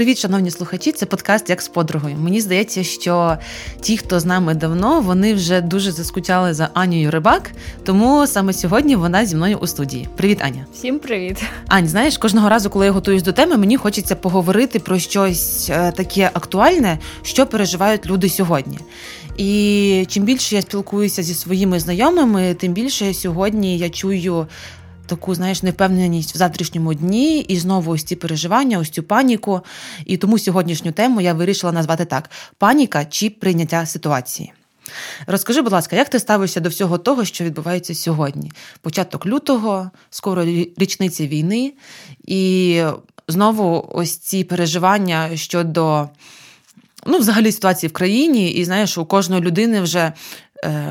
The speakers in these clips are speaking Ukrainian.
Привіт, шановні слухачі! Це подкаст як з подругою. Мені здається, що ті, хто з нами давно, вони вже дуже заскучали за Анією Рибак. Тому саме сьогодні вона зі мною у студії. Привіт, Аня. Всім привіт. Ань, знаєш, кожного разу, коли я готуюсь до теми, мені хочеться поговорити про щось е, таке актуальне, що переживають люди сьогодні. І чим більше я спілкуюся зі своїми знайомими, тим більше сьогодні я чую таку, знаєш, невпевненість в завтрашньому дні і знову ось ці переживання, ось цю паніку. І тому сьогоднішню тему я вирішила назвати так: паніка чи прийняття ситуації. Розкажи, будь ласка, як ти ставишся до всього того, що відбувається сьогодні? Початок лютого, скоро річниця війни, і знову ось ці переживання щодо ну, взагалі ситуації в країні, і знаєш, у кожної людини вже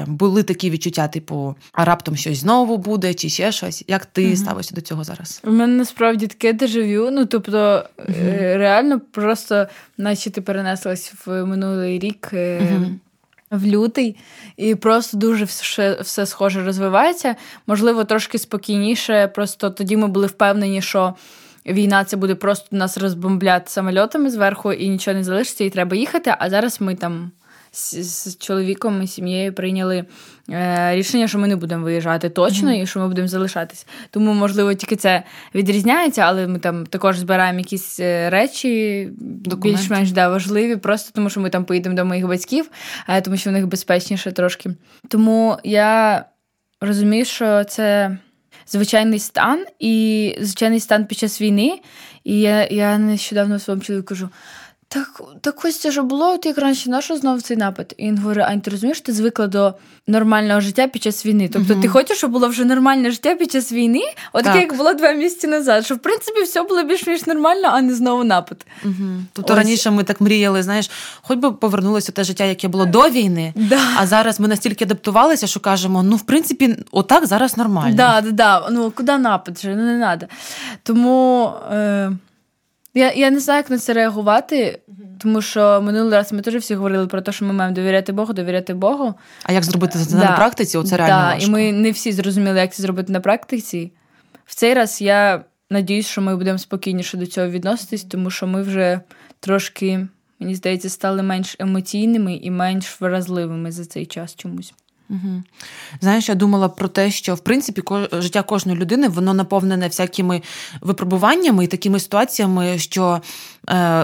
були такі відчуття, типу, а раптом щось знову буде, чи ще щось. Як ти mm ставишся до цього зараз? У мене насправді таке дежавю. Ну, тобто, mm реально, просто, наче ти перенеслась в минулий рік. mm В лютий, і просто дуже все все схоже розвивається. Можливо, трошки спокійніше. Просто тоді ми були впевнені, що війна це буде просто нас розбомбляти самольотами зверху і нічого не залишиться, і треба їхати. А зараз ми там з, з чоловіком і сім'єю прийняли е, рішення, що ми не будемо виїжджати точно mm-hmm. і що ми будемо залишатись. Тому, можливо, тільки це відрізняється, але ми там також збираємо якісь е, речі Документи. більш-менш да, важливі, просто тому що ми там поїдемо до моїх батьків, е, тому що в них безпечніше трошки. Тому я розумію, що це звичайний стан і звичайний стан під час війни. І я я нещодавно своєму чоловіку кажу: так так ось це ж було, от як раніше нащо знову цей напад? І він говорить: Ань, ти розумієш, ти звикла до нормального життя під час війни. Тобто uh ти хочеш, щоб було вже нормальне життя під час війни, от так. як було два місяці назад, що в принципі все було більш-ніж нормально, а не знову напад. uh Тобто ось. раніше ми так мріяли, знаєш, хоч би повернулося те життя, яке було до війни, да. а зараз ми настільки адаптувалися, що кажемо, ну в принципі, отак зараз нормально. Да, да, да. Ну куди напад? Вже ну, не треба. Тому. Е... Я я не знаю, як на це реагувати, тому що минулий раз ми теж всі говорили про те, що ми маємо довіряти Богу, довіряти Богу. А як зробити це да. на практиці? Оце реально да. важко. І ми не всі зрозуміли, як це зробити на практиці. В цей раз я надіюсь, що ми будемо спокійніше до цього відноситись, тому що ми вже трошки, мені здається, стали менш емоційними і менш вразливими за цей час чомусь. Угу. Знаєш, я думала про те, що в принципі життя кожної людини воно наповнене всякими випробуваннями і такими ситуаціями, що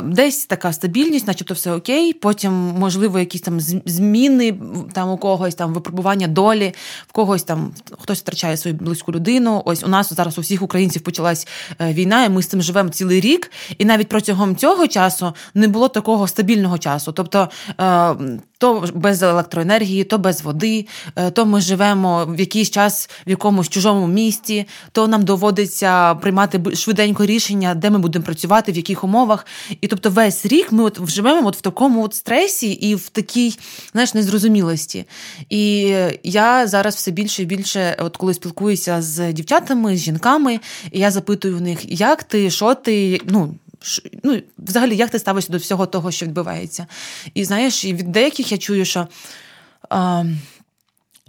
десь така стабільність, начебто все окей. Потім, можливо, якісь там зміни там у когось там випробування долі, в когось там хтось втрачає свою близьку людину. Ось у нас зараз у всіх українців почалась е, війна, і ми з цим живемо цілий рік. І навіть протягом цього часу не було такого стабільного часу. Тобто е, то без електроенергії, то без води, е, то ми живемо в якийсь час в якомусь чужому місті, то нам доводиться приймати швиденько рішення, де ми будемо працювати, в яких умовах. І тобто весь рік ми от живемо от в такому от стресі і в такій знаєш, незрозумілості. І я зараз все більше і більше, от коли спілкуюся з дівчатами, з жінками, я запитую в них, як ти, що ти, ну ну, взагалі, як ти ставишся до всього того, що відбувається? І знаєш, і від деяких я чую, що. А,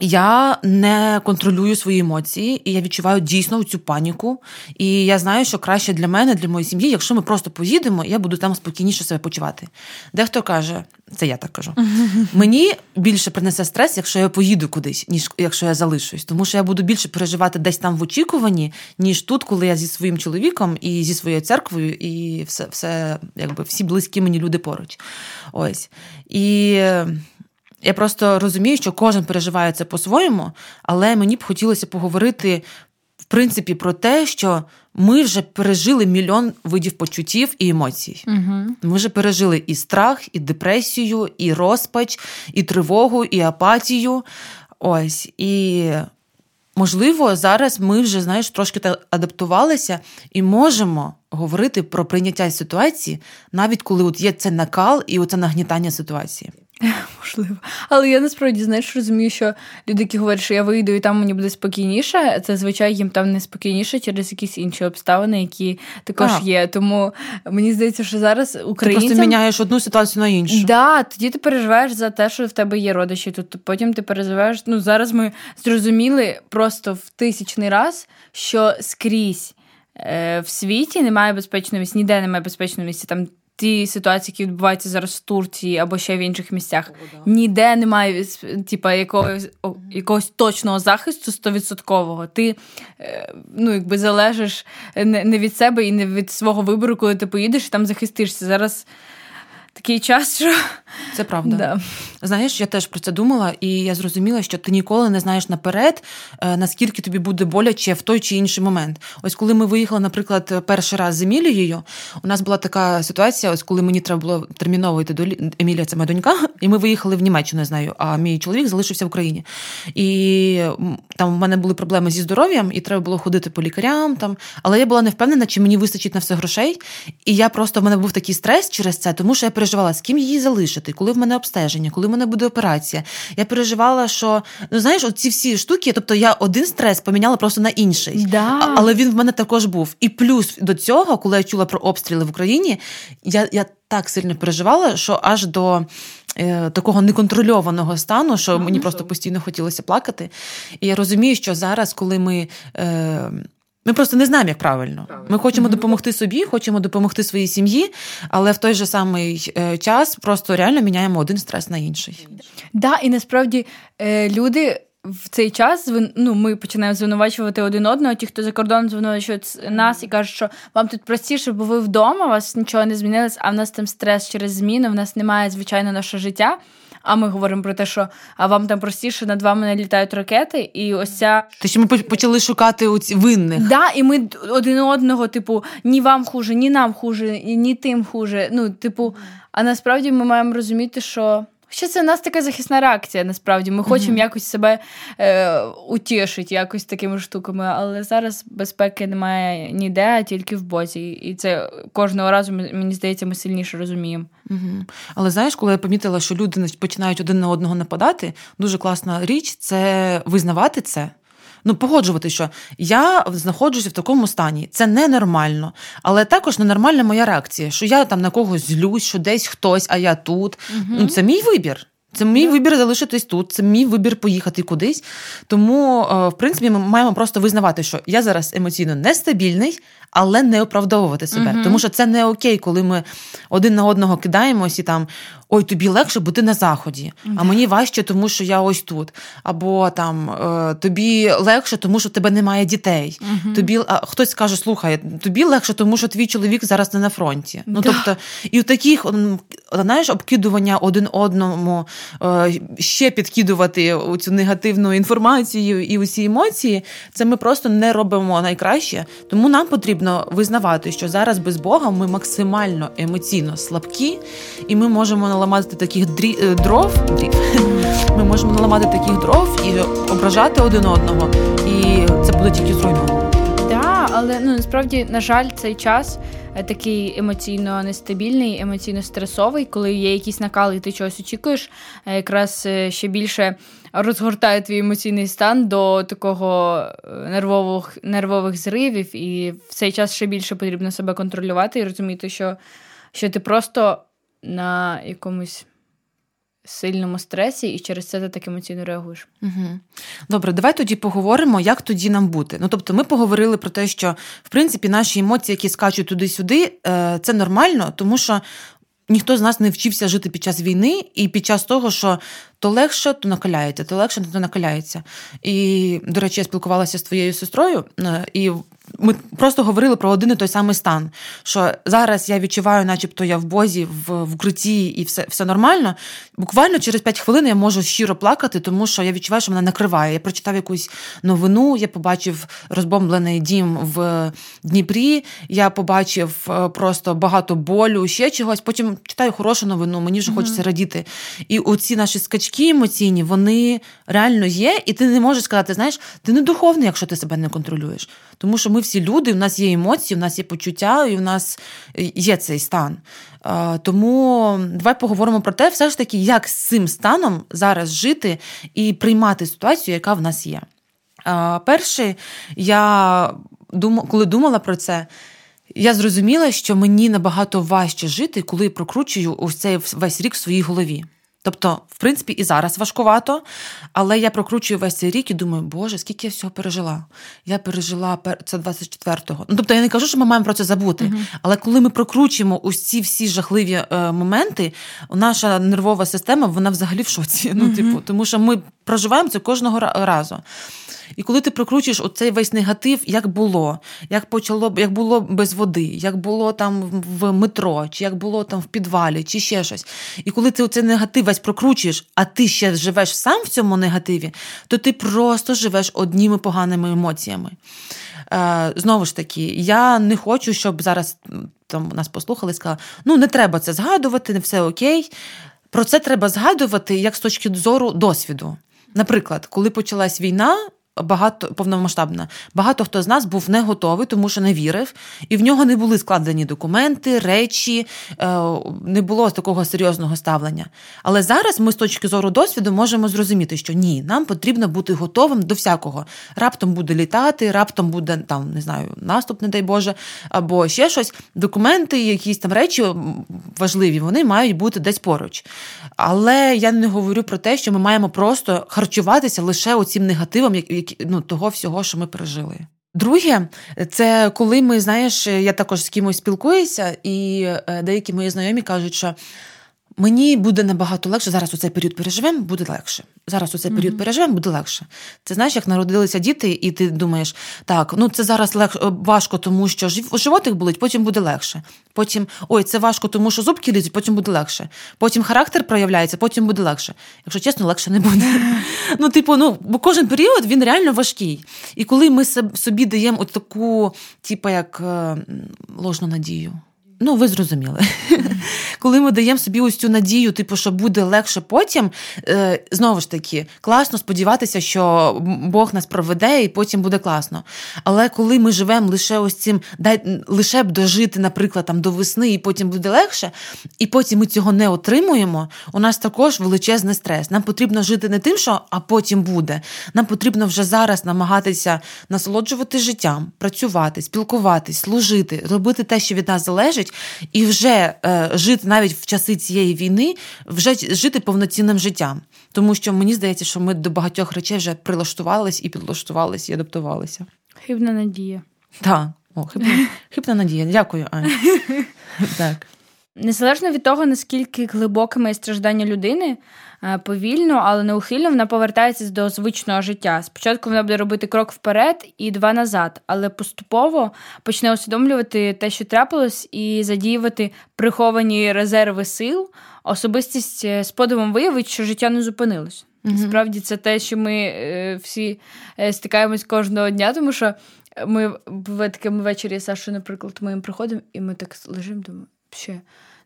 я не контролюю свої емоції, і я відчуваю дійсно цю паніку. І я знаю, що краще для мене, для моєї сім'ї, якщо ми просто поїдемо, я буду там спокійніше себе почувати. Дехто каже, це я так кажу. Мені більше принесе стрес, якщо я поїду кудись, ніж якщо я залишусь. Тому що я буду більше переживати десь там в очікуванні, ніж тут, коли я зі своїм чоловіком і зі своєю церквою, і все, все якби всі близькі мені люди поруч. Ось. І. Я просто розумію, що кожен переживає це по-своєму, але мені б хотілося поговорити в принципі про те, що ми вже пережили мільйон видів почуттів і емоцій. Угу. Ми вже пережили і страх, і депресію, і розпач, і тривогу, і апатію. Ось і. Можливо, зараз ми вже знаєш трошки адаптувалися і можемо говорити про прийняття ситуації, навіть коли от є це накал і оце нагнітання ситуації. Можливо. Але я насправді знаєш, розумію, що люди, які говорять, що я вийду і там мені буде спокійніше, це звичайно їм там не спокійніше через якісь інші обставини, які також а. є. Тому мені здається, що зараз українцям... Ти просто міняєш одну ситуацію на іншу. Да, тоді ти переживаєш за те, що в тебе є родичі. Тут потім ти переживаєш. Ну зараз ми зрозуміли просто в тисячний раз, що скрізь е, в світі немає безпечного місця, ніде немає безпечного місця. Там ті ситуації, які відбуваються зараз в Турції або ще в інших місцях, ніде немає типа, якогось якогось точного захисту стовідсоткового. Ти е, ну, якби залежиш не від себе і не від свого вибору, коли ти поїдеш і там захистишся. Зараз такий час, що це правда. Да. Знаєш, я теж про це думала, і я зрозуміла, що ти ніколи не знаєш наперед, е, наскільки тобі буде боляче в той чи інший момент. Ось коли ми виїхали, наприклад, перший раз з Емілією, у нас була така ситуація, ось коли мені треба було терміново йти до Емілія, це моя донька, і ми виїхали в Німеччину, не знаю, а мій чоловік залишився в Україні. І там в мене були проблеми зі здоров'ям, і треба було ходити по лікарям. Там, Але я була не впевнена, чи мені вистачить на все грошей. І я просто в мене був такий стрес через це, тому що я переживала, з ким її залишити, коли в мене обстеження, коли в мене буде операція. Я переживала, що ну знаєш, ці всі штуки, тобто я один стрес поміняла просто на інший. Да. Але він в мене також був. І плюс до цього, коли я чула про обстріли в Україні, я, я так сильно переживала, що аж до. Е, такого неконтрольованого стану, що мені просто постійно хотілося плакати. І я розумію, що зараз, коли ми е, ми просто не знаємо, як правильно. Ми хочемо допомогти собі, хочемо допомогти своїй сім'ї, але в той же самий е, час просто реально міняємо один стрес на інший. Да, і насправді е, люди. В цей час ну, ми починаємо звинувачувати один одного. Ті, хто за кордоном звинувачують нас і кажуть, що вам тут простіше, бо ви вдома, у вас нічого не змінилось, а в нас там стрес через зміни, в нас немає звичайно нашого життя. А ми говоримо про те, що а вам там простіше над вами не літають ракети, і ось ця те, що ми почали шукати у ці винних. Да, і ми один одного, типу, ні вам хуже, ні нам хуже, ні тим хуже. Ну, типу, а насправді ми маємо розуміти, що. Що це у нас така захисна реакція, насправді. Ми хочемо mm-hmm. якось себе е, утішити, якось такими штуками, але зараз безпеки немає ніде, а тільки в боці. І це кожного разу, мені здається, ми сильніше розуміємо. Mm-hmm. Але знаєш, коли я помітила, що люди починають один на одного нападати, дуже класна річ це визнавати це ну погоджувати, що я знаходжуся в такому стані. Це ненормально. Але також ненормальна моя реакція, що я там на когось злюсь, що десь хтось, а я тут. Угу. Ну, Це мій вибір. Це мій вибір залишитись тут, це мій вибір поїхати кудись. Тому, е, в принципі, ми маємо просто визнавати, що я зараз емоційно нестабільний, але не оправдовувати себе. uh Тому що це не окей, коли ми один на одного кидаємось і там ой, тобі легше, бо ти на заході, а мені важче, тому що я ось тут. Або там е, тобі легше, тому що в тебе немає дітей. uh Тобі а хтось скаже, слухай, тобі легше, тому що твій чоловік зараз не на фронті. Ну тобто, і в таких знаєш, обкидування один одному ще підкидувати цю негативну інформацію і усі емоції, це ми просто не робимо найкраще. Тому нам потрібно визнавати, що зараз без Бога ми максимально емоційно слабкі, і ми можемо наламати таких дрі... Е, дров. Дрі... Ми можемо наламати таких дров і ображати один одного, і це буде тільки зруйновано. Але ну насправді, на жаль, цей час е, такий емоційно нестабільний, емоційно стресовий, коли є якісь накали, і ти чогось очікуєш, е, якраз ще більше розгортає твій емоційний стан до такого е, нервових нервових зривів, і в цей час ще більше потрібно себе контролювати і розуміти, що, що ти просто на якомусь. Сильному стресі, і через це ти так емоційно реагуєш. Угу. Добре, давай тоді поговоримо, як тоді нам бути. Ну тобто, ми поговорили про те, що в принципі наші емоції, які скачуть туди-сюди, е, це нормально, тому що ніхто з нас не вчився жити під час війни і під час того, що то легше, то накаляється, то легше, то накаляється. І, до речі, я спілкувалася з твоєю сестрою, е, і ми просто говорили про один і той самий стан. Що зараз я відчуваю, начебто я в бозі, в в укритті і все все нормально. Буквально через 5 хвилин я можу щиро плакати, тому що я відчуваю, що мене накриває. Я прочитав якусь новину, я побачив розбомблений дім в Дніпрі, я побачив е, просто багато болю, ще чогось. Потім читаю хорошу новину, мені вже mm-hmm. хочеться радіти. І оці наші скачки емоційні, вони реально є, і ти не можеш сказати, знаєш, ти не духовний, якщо ти себе не контролюєш. Тому що ми всі люди, в нас є емоції, в нас є почуття, і в нас є цей стан. Тому давай поговоримо про те, все ж таки, як з цим станом зараз жити і приймати ситуацію, яка в нас є. Перше, я коли думала про це, я зрозуміла, що мені набагато важче жити, коли прокручую ось цей весь рік в своїй голові. Тобто, в принципі, і зараз важкувато, але я прокручую весь цей рік і думаю, Боже, скільки я всього пережила. Я пережила це 24-го. Ну, тобто, я не кажу, що ми маємо про це забути. Uh-huh. Але коли ми прокручуємо усі всі жахливі е, моменти, наша нервова система вона взагалі в шоці. Ну, uh-huh. типу, тому що ми проживаємо це кожного разу. І коли ти прокручуєш оцей весь негатив, як було, як почало як було без води, як було там в метро, чи як було там в підвалі, чи ще щось. І коли ти оцей негатив весь прокручуєш, а ти ще живеш сам в цьому негативі, то ти просто живеш одніми поганими емоціями. Е, Знову ж таки, я не хочу, щоб зараз там нас послухали і сказали, ну не треба це згадувати, не все окей. Про це треба згадувати як з точки зору досвіду. Наприклад, коли почалась війна, багато повномасштабна. Багато хто з нас був не готовий, тому що не вірив, і в нього не були складені документи, речі, е, не було такого серйозного ставлення. Але зараз ми з точки зору досвіду можемо зрозуміти, що ні, нам потрібно бути готовим до всякого. Раптом буде літати, раптом буде там, не знаю, наступ, не дай Боже, або ще щось. Документи, якісь там речі важливі, вони мають бути десь поруч. Але я не говорю про те, що ми маємо просто харчуватися лише оцім негативом, ну, того всього, що ми пережили. Друге, це коли ми, знаєш, я також з кимось спілкуюся, і е, деякі мої знайомі кажуть, що Мені буде набагато легше. Зараз у цей період переживемо, буде легше. Зараз у цей період mm-hmm. переживемо, буде легше. Це знаєш, як народилися діти, і ти думаєш, так, ну це зараз лег... важко, тому що животик болить, потім буде легше. Потім ой, це важко, тому що зубки лізуть, потім буде легше. Потім характер проявляється, потім буде легше. Якщо чесно, легше не буде. Ну, типу, ну, бо кожен період він реально важкий. І коли ми собі даємо от таку, типу, як е, ложну надію. Ну, ви зрозуміли. Коли ми даємо собі ось цю надію, типу, що буде легше потім, е, знову ж таки, класно сподіватися, що Бог нас проведе і потім буде класно. Але коли ми живемо лише ось цим, дай лише б дожити, наприклад, там до весни, і потім буде легше, і потім ми цього не отримуємо, у нас також величезний стрес. Нам потрібно жити не тим, що а потім буде. Нам потрібно вже зараз намагатися насолоджувати життям, працювати, спілкуватись, служити, робити те, що від нас залежить можуть і вже е, жити навіть в часи цієї війни, вже жити повноцінним життям. Тому що мені здається, що ми до багатьох речей вже прилаштувались і підлаштувалися, і адаптувалися. Хибна надія. Так, О, хибна, хибна надія. Дякую, Аня. Так. Незалежно від того, наскільки глибокими є страждання людини, е, повільно, але неухильно вона повертається до звичного життя. Спочатку вона буде робити крок вперед і два назад, але поступово почне усвідомлювати те, що трапилось, і задіювати приховані резерви сил. Особистість е, з подивом виявить, що життя не зупинилось. Mm-hmm. Справді, це те, що ми е, всі стикаємось кожного дня, тому що ми в такому вечорі Сашу, наприклад, ми їм приходимо, і ми так лежимо, думаємо, ще.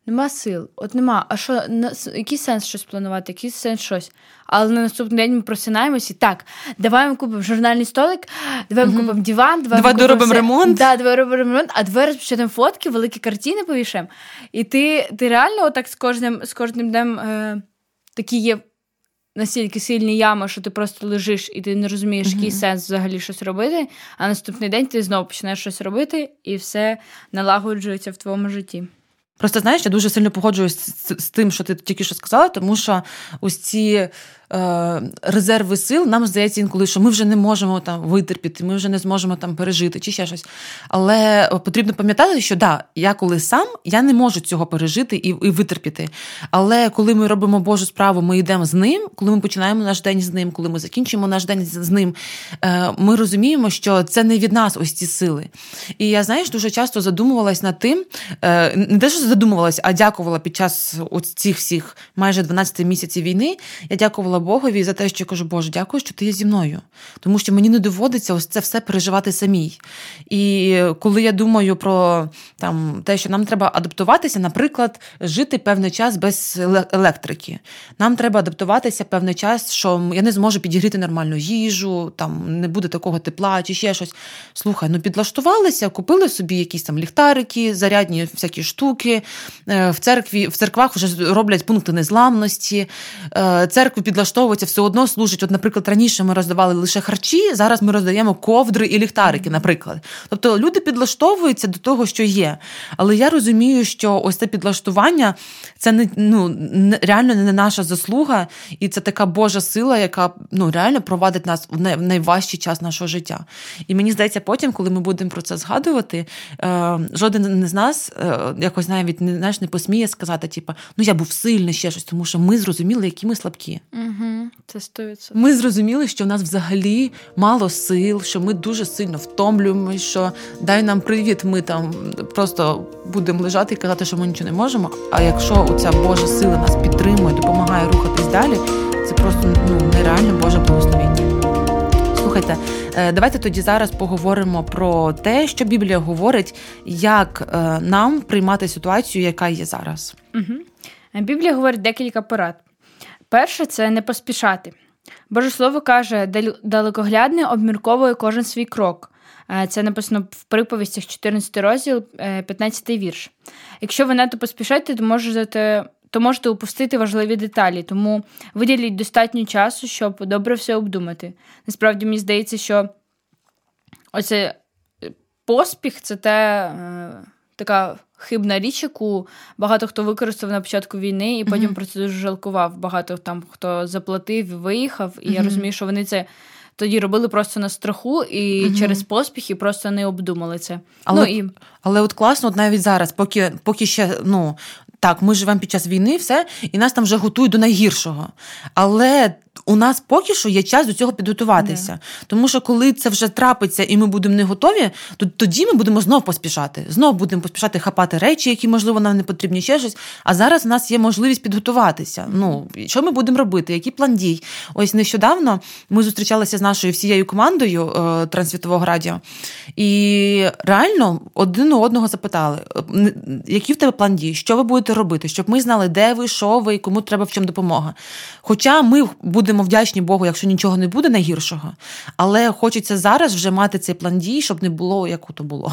Нема сил, от нема. А що на який сенс щось планувати, який сенс щось? Але на наступний день ми просинаємося і так. Давай ми купимо журнальний столик, давай ми купимо диван, давай давай доробимо ремонт. Да, давай робимо ремонт, а давай розпочнемо фотки, великі картини повішемо. І ти ти реально отак з кожним з кожним днем е, такі є настільки сильні ями, що ти просто лежиш і ти не розумієш, mm-hmm. який сенс взагалі щось робити. А наступний день ти знову почнеш щось робити, і все налагоджується в твоєму житті. Просто знаєш, я дуже сильно погоджуюсь з, з тим, що ти тільки що сказала, тому що ось ці резерви сил, нам здається інколи, що ми вже не можемо там витерпіти, ми вже не зможемо там пережити чи ще щось. Але потрібно пам'ятати, що да, я коли сам я не можу цього пережити і і витерпіти. Але коли ми робимо Божу справу, ми йдемо з ним, коли ми починаємо наш день з ним, коли ми закінчуємо наш день з ним, е, ми розуміємо, що це не від нас ось ці сили. І я знаєш, дуже часто задумувалась над тим, е, не те, що задумувалась, а дякувала під час цих всіх майже 12 місяців війни. Я дякувала. Богові за те, що я кажу, Боже, дякую, що ти є зі мною. Тому що мені не доводиться ось це все переживати самій. І коли я думаю про там, те, що нам треба адаптуватися, наприклад, жити певний час без електрики. Нам треба адаптуватися певний час, що я не зможу підігріти нормальну їжу, там не буде такого тепла чи ще щось. Слухай, ну підлаштувалися, купили собі якісь там ліхтарики, зарядні всякі штуки. Е, в церкві, в церквах вже роблять пункти незламності, е, церкву підлаштовуються, все одно служать. От, наприклад, раніше ми роздавали лише харчі, зараз ми роздаємо ковдри і ліхтарики, наприклад. Тобто люди підлаштовуються до того, що є. Але я розумію, що ось це підлаштування це не ну реально не наша заслуга, і це така Божа сила, яка ну реально провадить нас в найважчий час нашого життя. І мені здається, потім, коли ми будемо про це згадувати, е, жоден з нас е, якось навіть не знаєш, не посміє сказати, типу, ну я був сильний ще щось, тому що ми зрозуміли, які ми слабкі. Угу, Це 100%. Ми зрозуміли, що в нас взагалі мало сил, що ми дуже сильно втомлюємо, що дай нам привіт, ми там просто будемо лежати і казати, що ми нічого не можемо. А якщо оця Божа сила нас підтримує, допомагає рухатись далі, це просто ну нереально Боже благословіння. Слухайте, е, давайте тоді зараз поговоримо про те, що Біблія говорить, як е, нам приймати ситуацію, яка є зараз. Угу. Біблія говорить декілька порад. Перше це не поспішати. Боже слово каже, далекоглядне обмірковує кожен свій крок. Е, це написано в приповістях 14 розділ, 15 вірш. Якщо ви надто поспішаєте, то можете то можете упустити важливі деталі, тому виділіть достатньо часу, щоб добре все обдумати. Насправді, мені здається, що оце е, поспіх це те, е, така хибна річ, яку багато хто використав на початку війни, і потім mm-hmm. про це дуже жалкував. Багато там хто заплатив і виїхав, і mm-hmm. я розумію, що вони це. Тоді робили просто на страху і угу. через поспіхи просто не обдумали це. Але ну, і... але от класно, от навіть зараз, поки поки ще ну так, ми живемо під час війни, все, і нас там вже готують до найгіршого. Але у нас поки що є час до цього підготуватися. Yeah. Тому що коли це вже трапиться і ми будемо не готові, то тоді ми будемо знов поспішати. Знов будемо поспішати хапати речі, які, можливо, нам не потрібні ще щось. А зараз у нас є можливість підготуватися. Ну, Що ми будемо робити? Який план дій? Ось нещодавно ми зустрічалися з нашою всією командою е, Трансвітового радіо, і реально один у одного запитали, який в тебе план дій, що ви будете робити, щоб ми знали, де ви, що ви кому треба в чому допомога. Хоча ми будемо вдячні Богу, якщо нічого не буде найгіршого, але хочеться зараз вже мати цей план дій, щоб не було, як то було.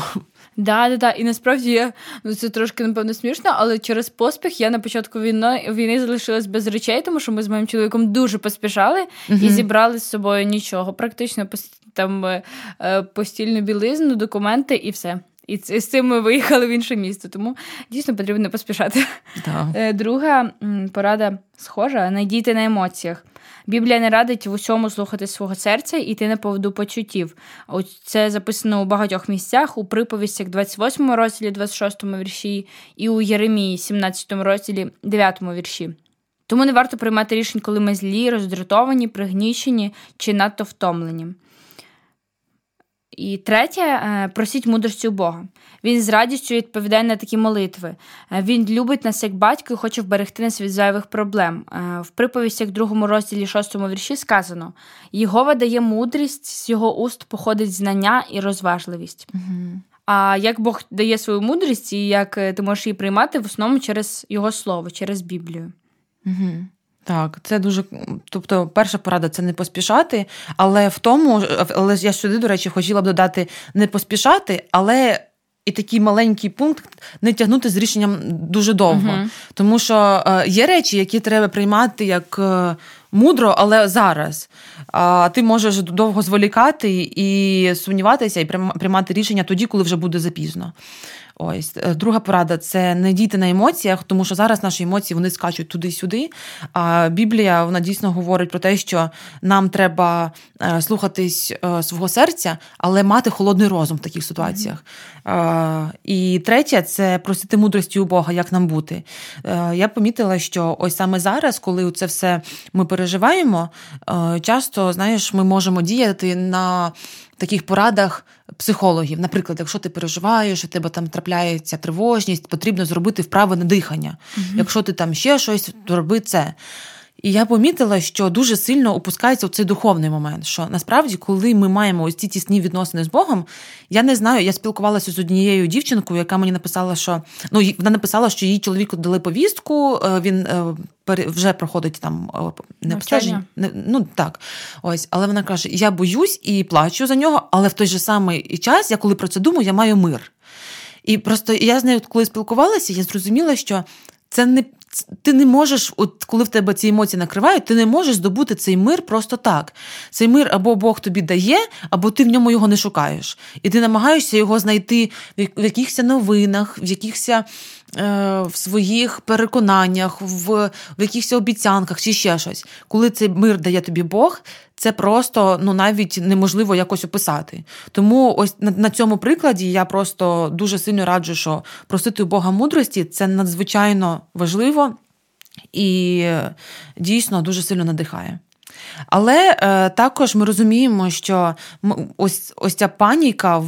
Да, да, да. І насправді ну це трошки напевно смішно, але через поспіх я на початку війни війни залишилась без речей, тому що ми з моїм чоловіком дуже поспішали uh і зібрали з собою нічого. Практично там е, е, постільну білизну, документи і все. І з цим ми виїхали в інше місто, тому дійсно потрібно поспішати. Да. Е, друга порада схожа: найдійте на емоціях. Біблія не радить в усьому слухати свого серця і йти на поводу почуттів. Це записано у багатьох місцях, у приповістях 28 розділі, 26 вірші, і у Єремії, 17 розділі, 9 вірші. Тому не варто приймати рішень, коли ми злі, роздратовані, пригнічені чи надто втомлені. І третє, е, просіть мудрості у Бога. Він з радістю відповідає на такі молитви. Е, він любить нас як батько і хоче вберегти нас від зайвих проблем. Е, в приповістях другому розділі шостому вірші сказано: Єгова дає мудрість, з його уст походить знання і розважливість. Угу. А як Бог дає свою мудрість і як ти можеш її приймати в основному через його слово, через Біблію. Угу. Так, це дуже. Тобто, перша порада це не поспішати, але в тому, але я сюди, до речі, хотіла б додати не поспішати, але і такий маленький пункт не тягнути з рішенням дуже довго. uh Тому що е, є речі, які треба приймати як е, мудро, але зараз. А ти можеш довго зволікати і сумніватися, і приймати рішення тоді, коли вже буде запізно. Ось е, друга порада це не дійти на емоціях, тому що зараз наші емоції вони скачуть туди-сюди. А Біблія вона дійсно говорить про те, що нам треба е, слухатись е, свого серця, але мати холодний розум в таких ситуаціях. Mm-hmm. І третє це просити мудрості у Бога, як нам бути. Я помітила, що ось саме зараз, коли це все ми переживаємо, часто знаєш, ми можемо діяти на таких порадах психологів. Наприклад, якщо ти переживаєш, у тебе там трапляється тривожність, потрібно зробити вправи на дихання. Угу. Якщо ти там ще щось, то роби це. І я помітила, що дуже сильно опускається в цей духовний момент. Що насправді, коли ми маємо ось ці тісні відносини з Богом, я не знаю, я спілкувалася з однією дівчинкою, яка мені написала, що ну вона написала, що їй чоловіку дали повістку, е, він е, вже проходить там е, не обстеження. Ну так, ось, але вона каже: я боюсь і плачу за нього, але в той же самий час, я коли про це думаю, я маю мир. І просто я з нею, коли спілкувалася, я зрозуміла, що це не ти не можеш, от коли в тебе ці емоції накривають, ти не можеш здобути цей мир просто так. Цей мир або Бог тобі дає, або ти в ньому його не шукаєш. І ти намагаєшся його знайти в якихось новинах, в якихось в своїх переконаннях, в, в якихось обіцянках чи ще щось. Коли цей мир дає тобі Бог, це просто ну навіть неможливо якось описати. Тому ось на, на цьому прикладі я просто дуже сильно раджу, що просити у Бога мудрості це надзвичайно важливо і дійсно дуже сильно надихає. Але е, також ми розуміємо, що ось ось ця паніка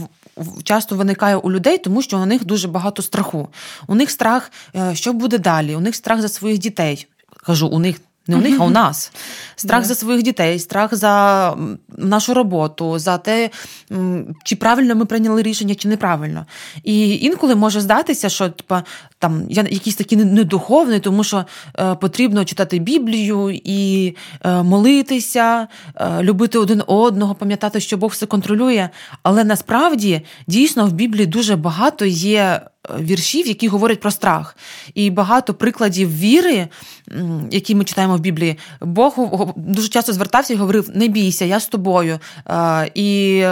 часто виникає у людей, тому що у них дуже багато страху. У них страх, е, що буде далі, у них страх за своїх дітей. Кажу, у них не у них, а у нас. Страх yeah. за своїх дітей, страх за нашу роботу, за те, чи правильно ми прийняли рішення, чи неправильно. І інколи може здатися, що типа, там я якийсь такий недуховний, тому що е, потрібно читати Біблію і е, молитися, е, любити один одного, пам'ятати, що Бог все контролює. Але насправді дійсно в Біблії дуже багато є віршів, які говорять про страх. І багато прикладів віри, які ми читаємо в Біблії, Бог дуже часто звертався і говорив: не бійся, я з тобою. І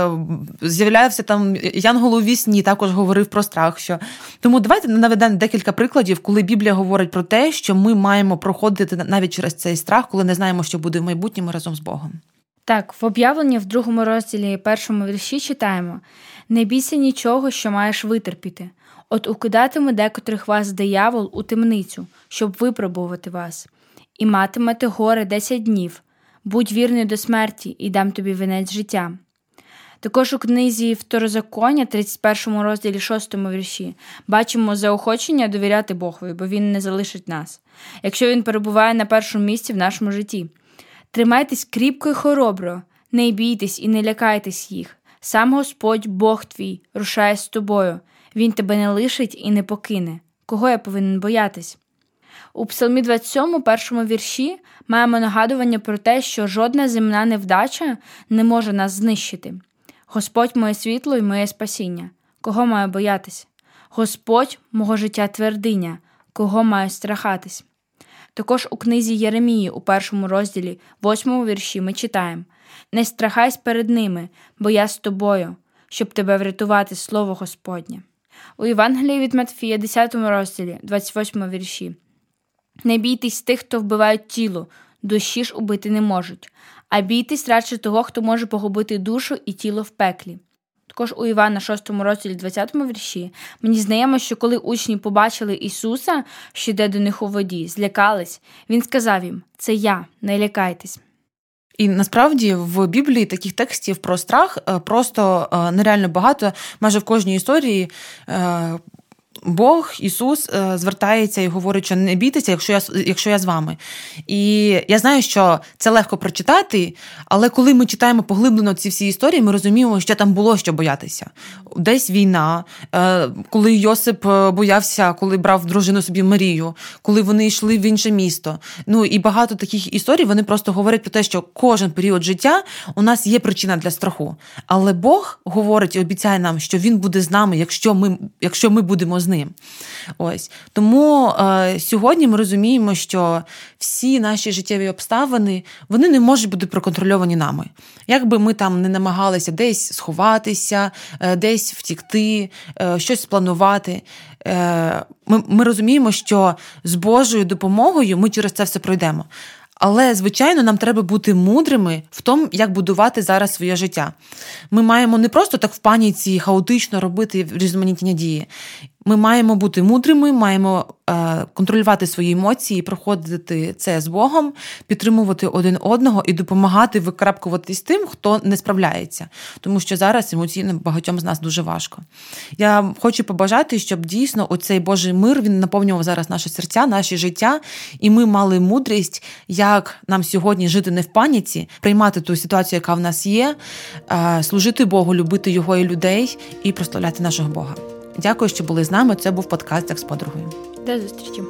з'являвся там Янгол у вісні, також говорив про страх. Що... Тому давайте наведемо декілька прикладів, коли Біблія говорить про те, що ми маємо проходити навіть через цей страх, коли не знаємо, що буде в майбутньому разом з Богом. Так, в об'явленні в другому розділі першому вірші читаємо: не бійся нічого, що маєш витерпіти. От укидатиме декотрих вас диявол у темницю, щоб випробувати вас, і матимете горе десять днів. Будь вірний до смерті, і дам тобі вінець життя. Також у книзі Второзаконня, 31 розділі 6 вірші, бачимо заохочення довіряти Богові, бо Він не залишить нас, якщо він перебуває на першому місці в нашому житті. Тримайтесь кріпко і хоробро, не бійтесь і не лякайтесь їх. Сам Господь, Бог твій, рушає з тобою. Він тебе не лишить і не покине. Кого я повинен боятись? У Псалмі 27, першому вірші, маємо нагадування про те, що жодна земна невдача не може нас знищити. Господь моє світло і моє спасіння. Кого маю боятись? Господь мого життя твердиня, кого маю страхатись. Також у книзі Єремії, у першому розділі, восьмому вірші, ми читаємо Не страхайся перед ними, бо я з тобою, щоб тебе врятувати, слово Господнє. У Євангелії від Матфія, 10 розділі, 28 вірші. Не бійтесь тих, хто вбивають тіло, душі ж убити не можуть, а бійтесь радше того, хто може погубити душу і тіло в пеклі. Також у Івана, 6 розділі, 20 вірші, мені знаємо, що коли учні побачили Ісуса, що йде до них у воді, злякались, Він сказав їм: Це я, не лякайтесь. І насправді в Біблії таких текстів про страх е, просто е, нереально багато. Майже в кожній історії е, Бог, Ісус е, звертається і говорить, що не бійтеся, якщо я якщо я з вами. І я знаю, що це легко прочитати, але коли ми читаємо поглиблено ці всі історії, ми розуміємо, що там було що боятися. Десь війна, е, коли Йосип е, боявся, коли брав дружину собі Марію, коли вони йшли в інше місто. Ну і багато таких історій вони просто говорять про те, що кожен період життя у нас є причина для страху. Але Бог говорить і обіцяє нам, що Він буде з нами, якщо ми, якщо ми будемо з ним. Ось Тому е, сьогодні ми розуміємо, що всі наші життєві обставини вони не можуть бути проконтрольовані нами. Як би ми там не намагалися десь сховатися, е, десь втікти, е, щось спланувати. Е, ми, Ми розуміємо, що з Божою допомогою ми через це все пройдемо. Але, звичайно, нам треба бути мудрими в тому, як будувати зараз своє життя. Ми маємо не просто так в паніці хаотично робити різноманітні дії. Ми маємо бути мудрими, маємо е, контролювати свої емоції, проходити це з Богом, підтримувати один одного і допомагати викрапкуватись тим, хто не справляється. Тому що зараз емоційно багатьом з нас дуже важко. Я хочу побажати, щоб дійсно оцей Божий мир він наповнював зараз наші серця, наші життя, і ми мали мудрість, як нам сьогодні жити не в паніці, приймати ту ситуацію, яка в нас є, е, служити Богу, любити його і людей, і прославляти нашого Бога. Дякую, що були з нами. Це був подкаст як з подругою. До зустрічі.